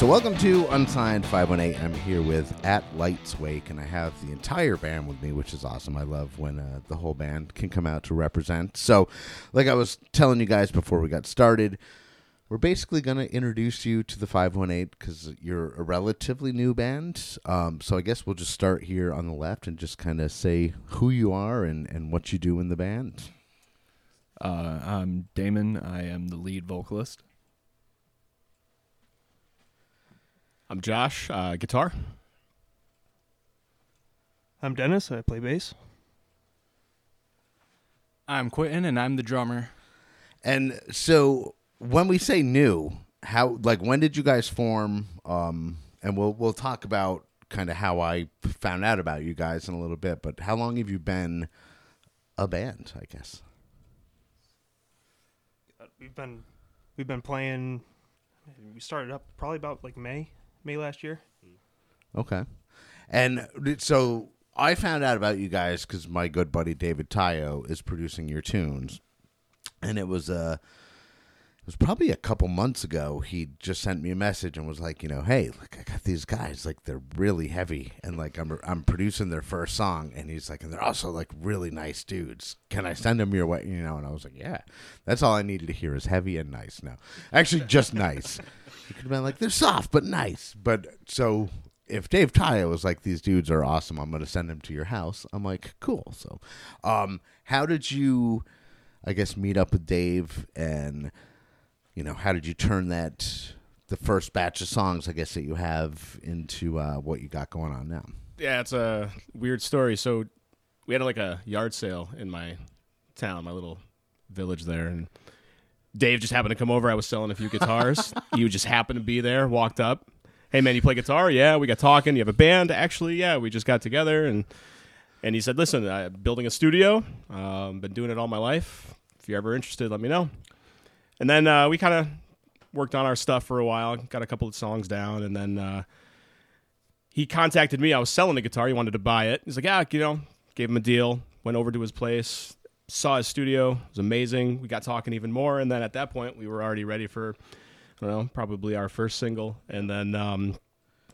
So, welcome to Unsigned 518. I'm here with At Lights Wake, and I have the entire band with me, which is awesome. I love when uh, the whole band can come out to represent. So, like I was telling you guys before we got started, we're basically going to introduce you to the 518 because you're a relatively new band. Um, so, I guess we'll just start here on the left and just kind of say who you are and, and what you do in the band. Uh, I'm Damon. I am the lead vocalist. I'm Josh, uh, guitar. I'm Dennis. I play bass. I'm Quentin, and I'm the drummer. And so when we say new, how like when did you guys form? Um, and we'll we'll talk about kind of how I found out about you guys in a little bit. But how long have you been a band? I guess. We've been we've been playing. We started up probably about like May May last year. Okay. And so I found out about you guys because my good buddy David Tyo is producing your tunes, and it was it was probably a couple months ago. He just sent me a message and was like, you know, hey, like I got these guys, like they're really heavy, and like I'm I'm producing their first song, and he's like, and they're also like really nice dudes. Can I send them your way? You know, and I was like, yeah, that's all I needed to hear is heavy and nice. No, actually, just nice. He could have been like, they're soft but nice. But so if Dave Tyo was like, these dudes are awesome, I'm going to send them to your house. I'm like, cool. So, um, how did you, I guess, meet up with Dave and, you know, how did you turn that, the first batch of songs, I guess, that you have into uh, what you got going on now? Yeah, it's a weird story. So we had like a yard sale in my town, my little village there, and Dave just happened to come over. I was selling a few guitars. you just happened to be there. Walked up. Hey man, you play guitar? Yeah. We got talking. You have a band? Actually, yeah. We just got together and and he said, "Listen, I'm building a studio. Um, been doing it all my life. If you're ever interested, let me know." And then uh, we kind of worked on our stuff for a while. Got a couple of songs down, and then uh, he contacted me. I was selling a guitar. He wanted to buy it. He's like, "Yeah, you know." Gave him a deal. Went over to his place. Saw his studio. It was amazing. We got talking even more, and then at that point, we were already ready for, I don't know, probably our first single, and then. Um,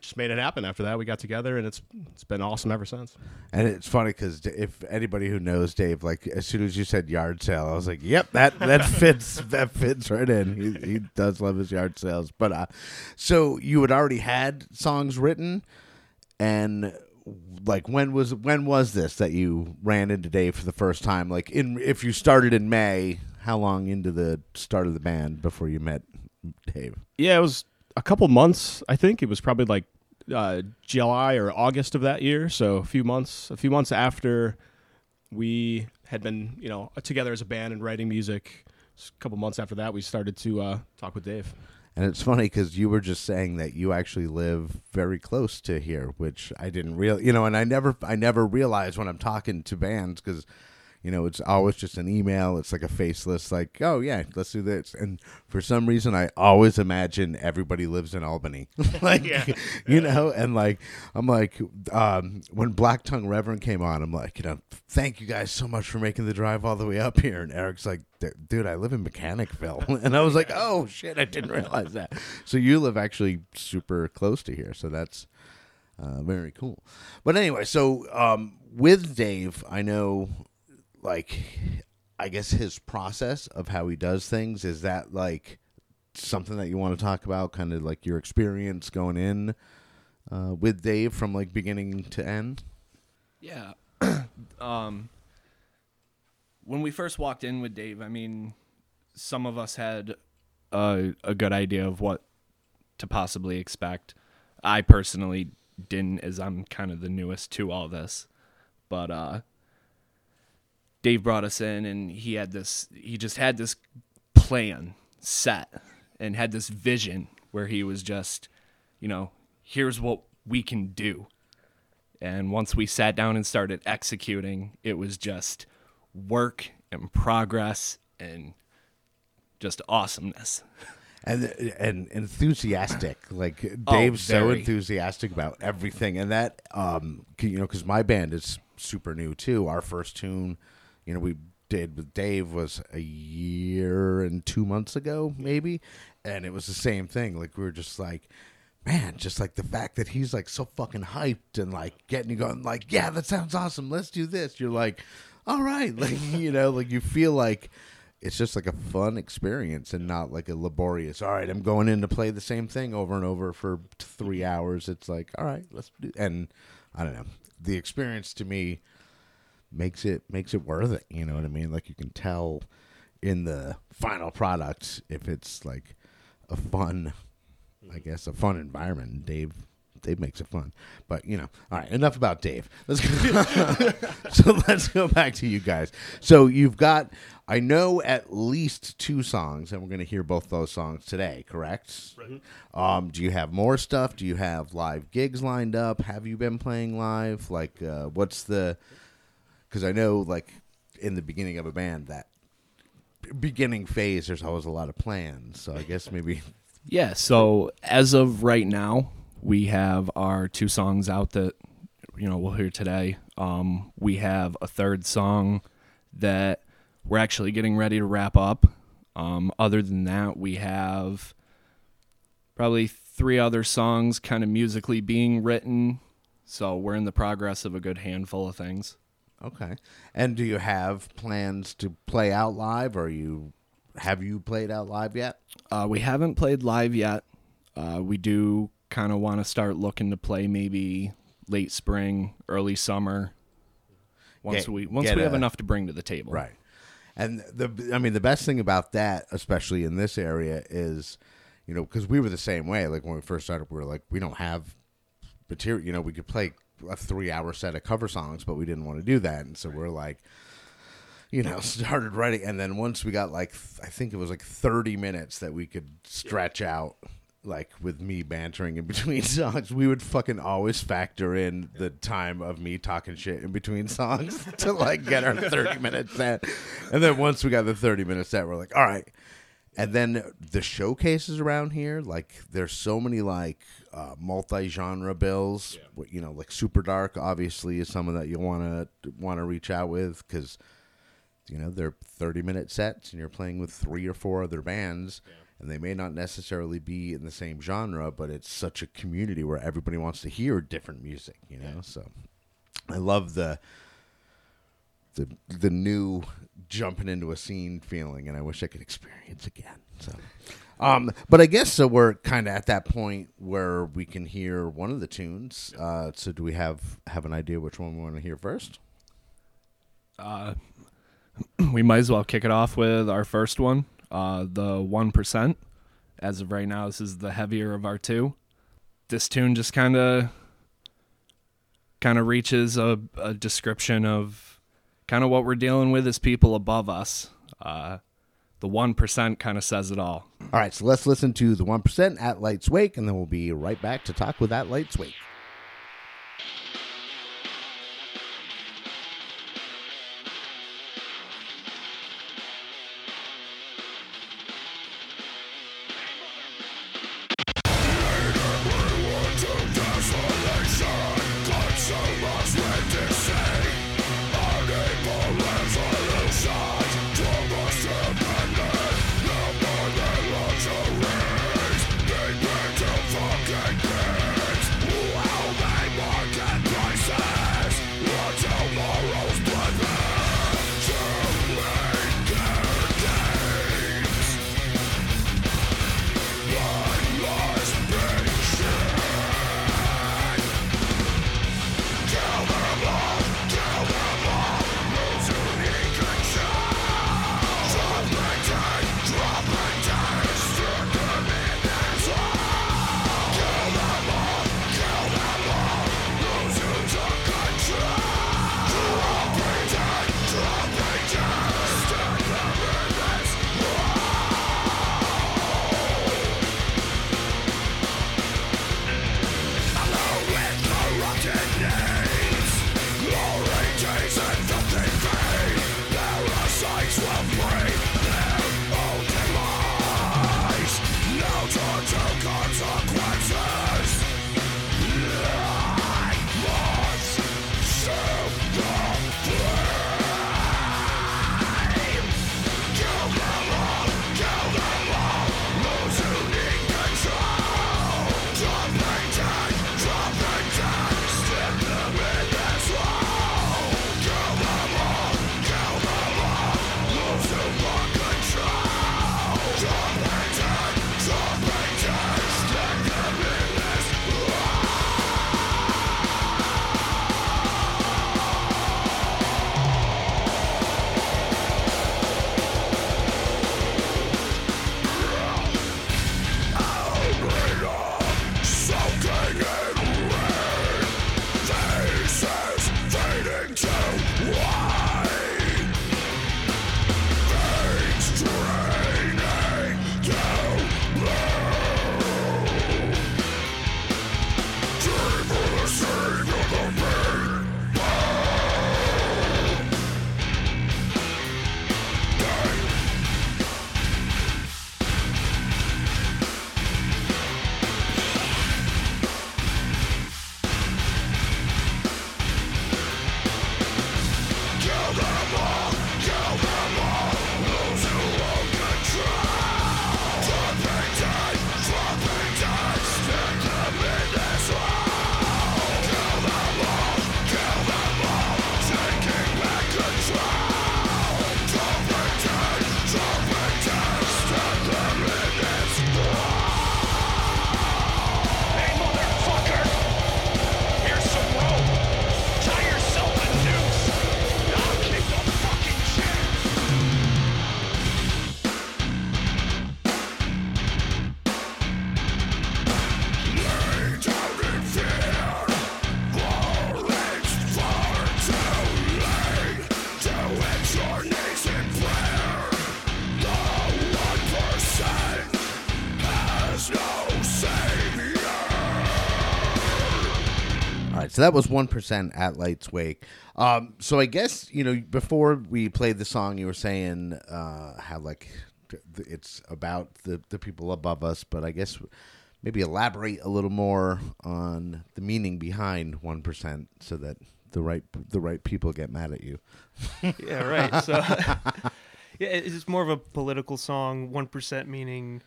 just made it happen after that. We got together, and it's it's been awesome ever since. And it's funny because if anybody who knows Dave, like as soon as you said yard sale, I was like, "Yep, that that fits that fits right in." He, he does love his yard sales. But uh, so you had already had songs written, and like when was when was this that you ran into Dave for the first time? Like in if you started in May, how long into the start of the band before you met Dave? Yeah, it was a couple months. I think it was probably like uh, July or August of that year. So a few months, a few months after we had been, you know, together as a band and writing music. A couple months after that, we started to uh, talk with Dave. And it's funny because you were just saying that you actually live very close to here, which I didn't real, you know, and I never, I never realize when I'm talking to bands because, you know, it's always just an email. It's like a faceless, like, oh yeah, let's do this. And for some reason, I always imagine everybody lives in Albany, like, you know, and like, I'm like, um, when Black Tongue Reverend came on, I'm like, you know, thank you guys so much for making the drive all the way up here. And Eric's like, dude, I live in Mechanicville. And I was like, oh shit, I didn't realize that. So you live actually super close to here. So that's uh, very cool. But anyway, so um, with Dave, I know, like, I guess his process of how he does things is that like something that you want to talk about, kind of like your experience going in uh, with Dave from like beginning to end. Yeah. um, when we first walked in with Dave, I mean, some of us had a, a good idea of what to possibly expect. I personally didn't, as I'm kind of the newest to all this. But uh, Dave brought us in, and he had this. He just had this plan set, and had this vision where he was just, you know, here's what we can do. And once we sat down and started executing, it was just work and progress and just awesomeness. and and enthusiastic. Like Oh, Dave's so enthusiastic about everything, and that um, you know, because my band is super new too. Our first tune, you know, we did with Dave was a year and two months ago, maybe, and it was the same thing. Like we were just like. man, just like the fact that he's like so fucking hyped and like getting you going, like, yeah, that sounds awesome. Let's do this. You're like, all right, like you know, like you feel like it's just like a fun experience and not like a laborious. All right, I'm going in to play the same thing over and over for three hours. It's like, all right, let's do. And I don't know, the experience to me makes it makes it worth it. You know what I mean? Like you can tell in the final product if it's like a fun, I guess, a fun environment. Dave. Dave makes it fun, but you know. All right, enough about Dave. Let's go. so let's go back to you guys. So you've got, I know, at least two songs, and we're going to hear both those songs today. Correct? Um, do you have more stuff? Do you have live gigs lined up? Have you been playing live? Like, uh, what's the? Because I know, like, in the beginning of a band, that beginning phase, there's always a lot of plans. So I guess maybe. Yeah, so as of right now, we have our two songs out that you know we'll hear today. Um, we have a third song that we're actually getting ready to wrap up. Um, other than that, we have probably three other songs kind of musically being written. So we're in the progress of a good handful of things. Okay. And do you have plans to play out live, or you have you played out live yet? Uh, we haven't played live yet. Uh, we do kind of want to start looking to play maybe late spring, early summer. Once Get- we once we have enough to bring to the table. Right. And the I mean the best thing about that, especially in this area, is you know because we were the same way. Like when we first started, we were like we don't have material. You know, we could play a three-hour set of cover songs, but we didn't want to do that, and so we're like. You know, started writing, and then once we got like, I think it was like thirty minutes that we could stretch out, like with me bantering in between songs. We would fucking always factor in the time of me talking shit in between songs to like get our thirty minute set. And then once we got the thirty minute set, we're like, all right. And then the showcases around here, like there's so many like uh, multi-genre bills. What- You know, like Super Dark obviously is someone that you want to want to reach out with because you know they're 30 minute sets and you're playing with three or four other bands and they may not necessarily be in the same genre but it's such a community where everybody wants to hear different music you know? So i love the the the new jumping into a scene feeling and i wish i could experience again so um but i guess so we're kind of at that point where we can hear one of the tunes uh so do we have have an idea which one we want to hear first Uh, we might as well kick it off with our first one, uh, the one percent. As of right now, this is the heavier of our two. This tune just kind of kind of reaches a, a description of kind of what we're dealing with is people above us. Uh, the one percent kind of says it all. All right, so let's listen to the 1% at Lights Wake, and then we'll be right back to talk with At Lights Wake. So that was one percent at Lights Wake. Um, so I guess you know before we played the song, you were saying uh, how like it's about the the people above us, but I guess maybe elaborate a little more on the meaning behind one percent, so that the right the right people get mad at you. yeah, right. So, yeah, it's more of a political song. One percent meaning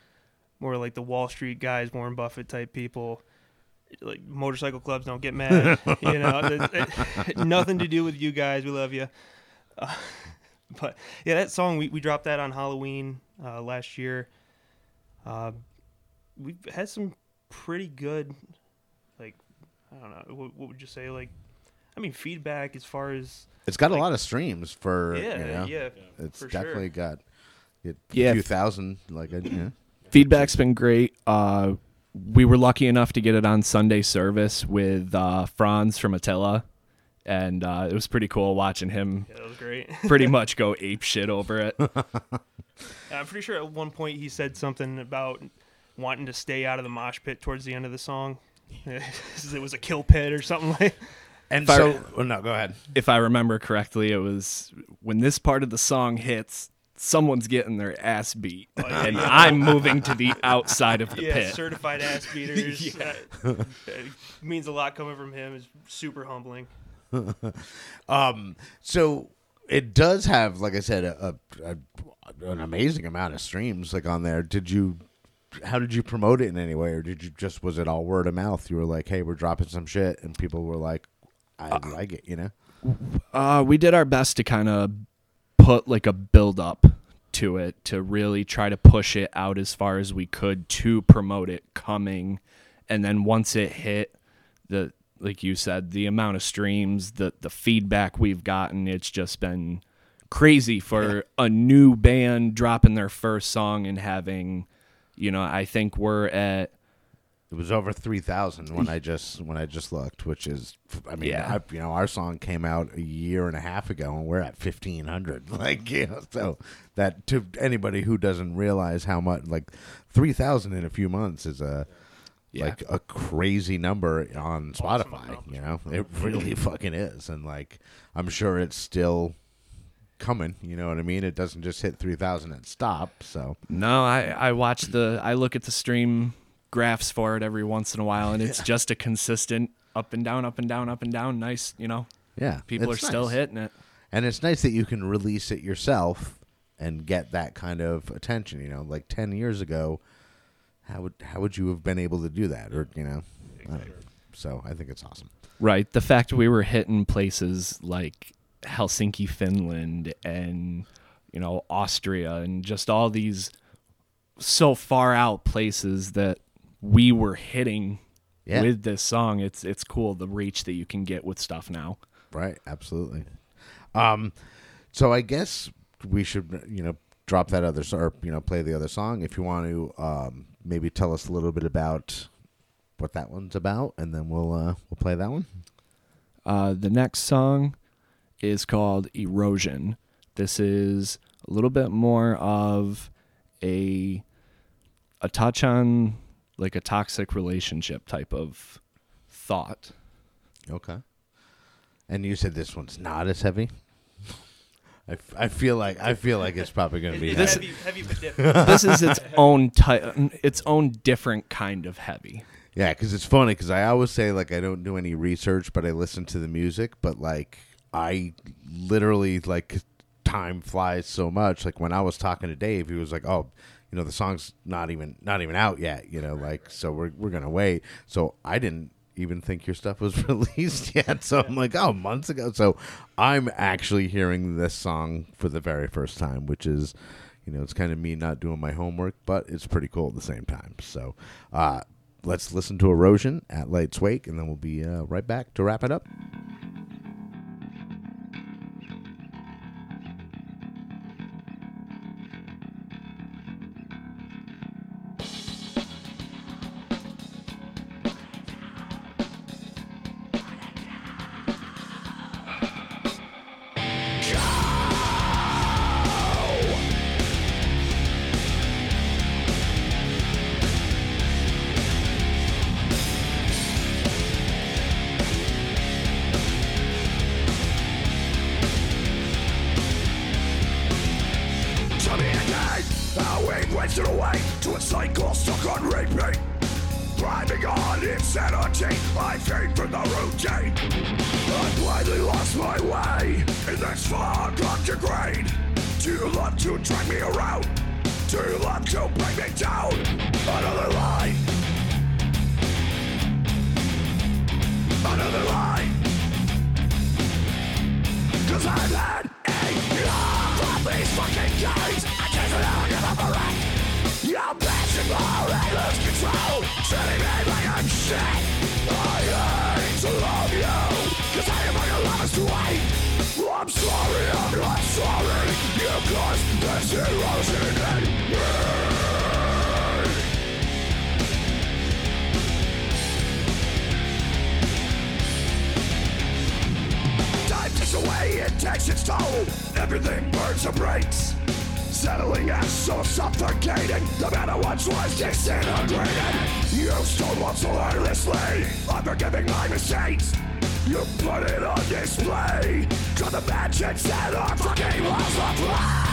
more like the Wall Street guys, Warren Buffett type people. Like motorcycle clubs don't get mad. you know, it- it- nothing to do with you guys. We love you. Uh, but yeah, that song we, we dropped that on Halloween uh, last year. Uh, we've had some pretty good, like I don't know, what, what would you say? Like, I mean, feedback as far as It's got a lot of streams for yeah, you know, yeah, It's for sure. definitely got a Yeah. few thousand. Like yeah. Feedback's been great. Uh, we were lucky enough to get it on Sunday service with uh, Fronz from Attila, and uh, it was pretty cool watching him Yeah, that was great. pretty much go ape shit over it. I'm pretty sure at one point he said something about wanting to stay out of the mosh pit towards the end of the song. it was a kill pit or something like. And Fire- so, well, no, go ahead. if I remember correctly, it was when this part of the song hits, someone's getting their ass beat, and I'm moving to the outside of the Yeah, pit. certified ass beaters. uh, it means a lot coming from him. It's super humbling. Um, so it does have, like I said, a, a, a an amazing amount of streams like on there. Did you? How did you promote it in any way, or did you just was it all word of mouth? You were like, "Hey, we're dropping some shit," and people were like, "I like it," you know. Uh, we did our best to kind of put like a build up to it to really try to push it out as far as we could to promote it coming, and then once it hit the like you said, the amount of streams, the the feedback we've gotten, it's just been crazy for a new band dropping their first song and having, you know, I think we're at It was over three thousand when I just when I just looked, which is, I mean, Yeah. I, you know, our song came out a year and a half ago, and we're at fifteen hundred. Like, you know, so that to anybody who doesn't realize how much, like, three thousand in a few months is a Yeah. like a crazy number on Spotify. You know, it really fucking is, and like, I'm sure it's still coming. You know what I mean? It doesn't just hit three thousand and stop. So No, I I watch the I look at the stream graphs for it every once in a while, and it's just a consistent up and down, up and down, up and down. Nice, you know. yeah, People are still hitting it. And it's nice that you can release it yourself and get that kind of attention. You know, like ten years ago, how would how would you have been able to do that? Or you know, I know. so I think it's awesome. Right. The fact we were hitting places like Helsinki, Finland, and you know Austria, and just all these so far out places that we were hitting Yeah. with this song. It's it's cool the reach that you can get with stuff now. Right, absolutely. Um, so I guess we should you know drop that other or you know play the other song if you want to. Um, maybe tell us a little bit about what that one's about, and then we'll uh, we'll play that one. Uh, the next song is called Erosion. This is a little bit more of a a touch on like a toxic relationship type of thought. Okay. And you said this one's not as heavy. I, f- I feel like I feel like it's probably going to be It's heavy. heavy, heavy but different. This is its own type, its own different kind of heavy. Yeah, because it's funny because I always say like I don't do any research, but I listen to the music. But like I literally like time flies so much. Like when I was talking to Dave, he was like, "Oh, you know, the song's not even not even out yet. You know, like so we're we're gonna wait." So I didn't even think your stuff was released yet. So I'm like, "Oh, months ago." So I'm actually hearing this song for the very first time, which is. You know, it's kind of me not doing my homework, but it's pretty cool at the same time. So, uh, let's listen to Erosion at Lights Wake, and then we'll be uh, right back to wrap it up. This fog of degrade. Do you love to drag me around? Do you love to bring me down? Another lie. Another lie. Cause I've had enough of these fucking games. I can't give up a wreck. You're bashing more and lose control. Treating me like I'm shit. I hate to love you. Cause I a lover's. I'm sorry, I'm not sorry. You caused this erosion in me. Time ticks away, it takes its toll. Everything burns and breaks. Settling as so suffocating. The I once was disintegrated. You stonewalled so heartlessly. Unforgiving my mistakes. You put it on display. Cut the badge and our fucking lives aflame.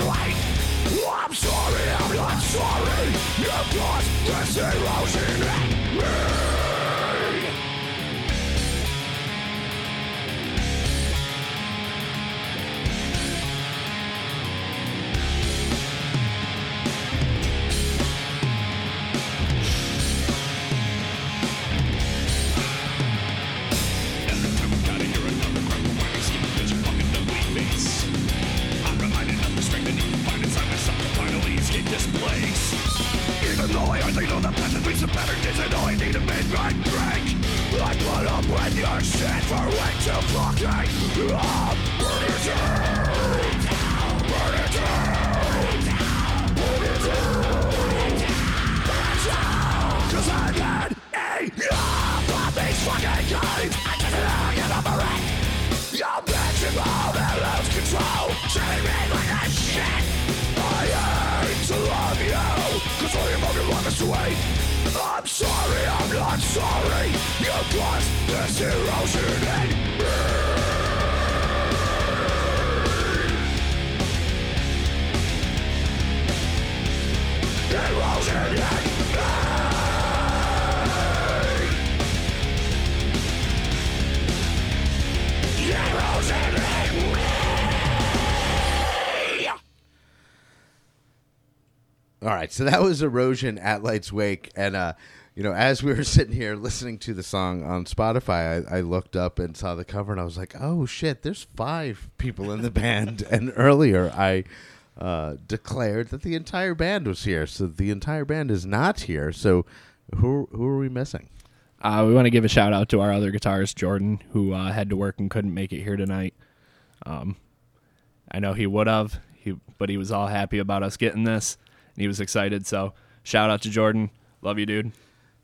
A lava slate. I'm sorry, I'm not sorry. You caused this erosion in me. All right, so that was Erosion at Light's Wake. And, uh, you know, as we were sitting here listening to the song on Spotify, I, I looked up and saw the cover and I was like, oh shit, there's five people in the band. and earlier I uh, declared that the entire band was here. So the entire band is not here. So who, who are we missing? Uh, we want to give a shout out to our other guitarist, Jordan, who uh, had to work and couldn't make it here tonight. Um, I know he would have, he, but he was all happy about us getting this, and he was excited. So shout out to Jordan. Love you, dude.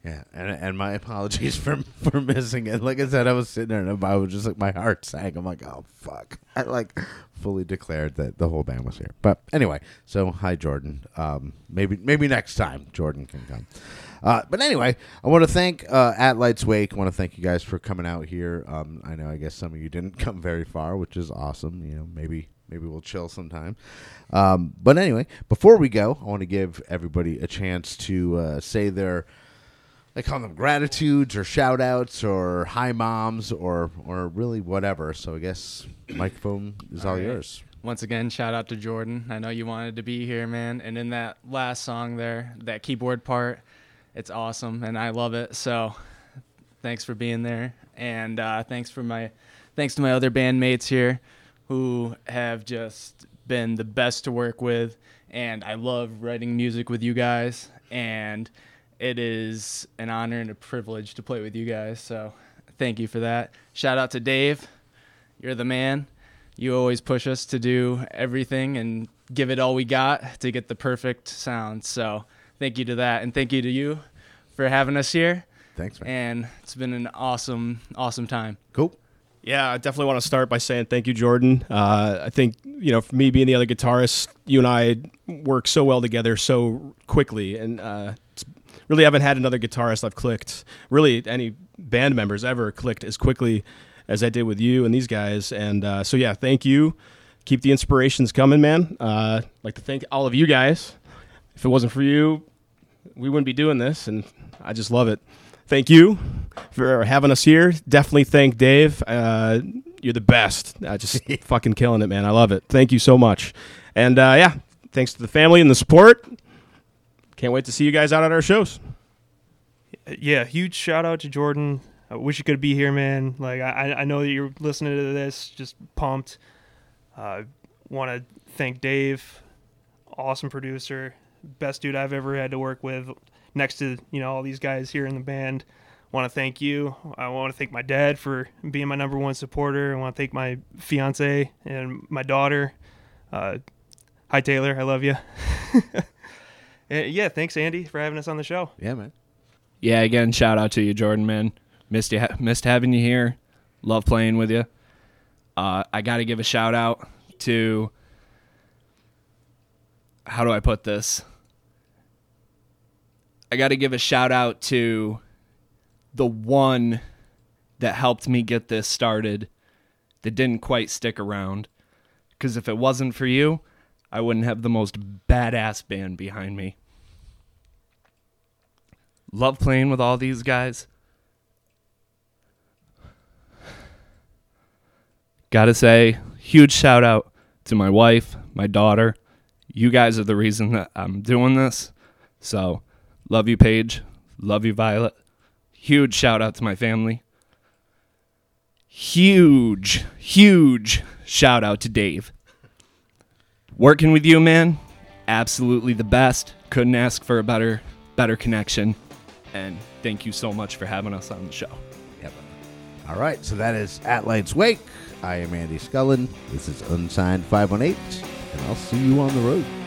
Yeah, and and my apologies for for missing it. Like I said, I was sitting there and I was just like my heart sank. I'm like, oh fuck! I like fully declared that the whole band was here. But anyway, so hi Jordan. Um, maybe maybe next time Jordan can come. Uh, but anyway, I want to thank uh, at Lights Wake. I want to thank you guys for coming out here. Um, I know I guess some of you didn't come very far, which is awesome. You know, maybe maybe we'll chill sometime. Um, but anyway, before we go, I want to give everybody a chance to uh, say their they call them gratitudes or shout outs or hi moms or or really whatever. So I guess microphone is all, All right. yours. Once again, shout out to Jordan. I know you wanted to be here, man. And in that last song there, that keyboard part, it's awesome and I love it. So thanks for being there. And uh, thanks for my thanks to my other bandmates here who have just been the best to work with. And I love writing music with you guys. And it is an honor and a privilege to play with you guys. So thank you for that. Shout out to Dave. You're the man. You always push us to do everything and give it all we got to get the perfect sound. So thank you to that. And thank you to you for having us here. Thanks, man. And it's been an awesome, awesome time. Cool. Yeah, I definitely want to start by saying thank you, Jordan. Uh, I think you know, for me being the other guitarist, you and I work so well together so quickly, and uh, really haven't had another guitarist I've clicked, really any band members ever clicked as quickly as I did with you and these guys. And uh, so yeah, thank you. Keep the inspirations coming, man. Uh, like to thank all of you guys. If it wasn't for you, we wouldn't be doing this, and I just love it. Thank you for having us here. Definitely thank Dave. Uh, you're the best. Uh, just fucking killing it, man. I love it. Thank you so much. And uh, yeah, thanks to the family and the support. Can't wait to see you guys out at our shows. yeah, huge shout out to Jordan. I wish you could be here, man. Like I, I know that you're listening to this, just pumped. Uh, Want to thank Dave, awesome producer, best dude I've ever had to work with. Next to you know all these guys here in the band. Want to thank you. I want to thank my dad for being my number one supporter. I want to thank my fiance and my daughter. Uh, hi Taylor, I love you. yeah, thanks Andy for having us on the show. Yeah, man. Yeah, again, shout out to you, Jordan, man. Missed you, missed having you here. Love playing with you. Uh, I got to give a shout out to. How do I put this? I got to give a shout out to the one that helped me get this started that didn't quite stick around. Because if it wasn't for you, I wouldn't have the most badass band behind me. Love playing with all these guys. Gotta say, huge shout out to my wife, my daughter. You guys are the reason that I'm doing this. So, love you, Paige. Love you, Violet. Huge shout out to my family. Huge, huge shout out to Dave. Working with you, man, absolutely the best. Couldn't ask for a better, better connection. And thank you so much for having us on the show. Yep. All right, so that is At Light's Wake. I am Andy Scullen. This is Unsigned 518, and I'll see you on the road.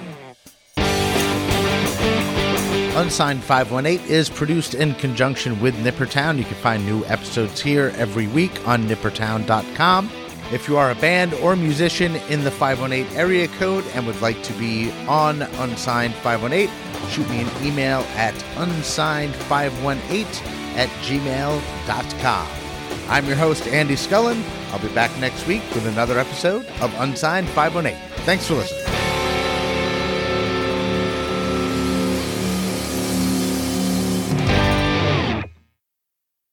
Unsigned 518 is produced in conjunction with Nippertown. You can find new episodes here every week on nippertown.com. If you are a band or musician in the 518 area code and would like to be on Unsigned 518, shoot me an email at unsigned518 at gmail.com. I'm your host, Andy Scullin. I'll be back next week with another episode of Unsigned 518. Thanks for listening.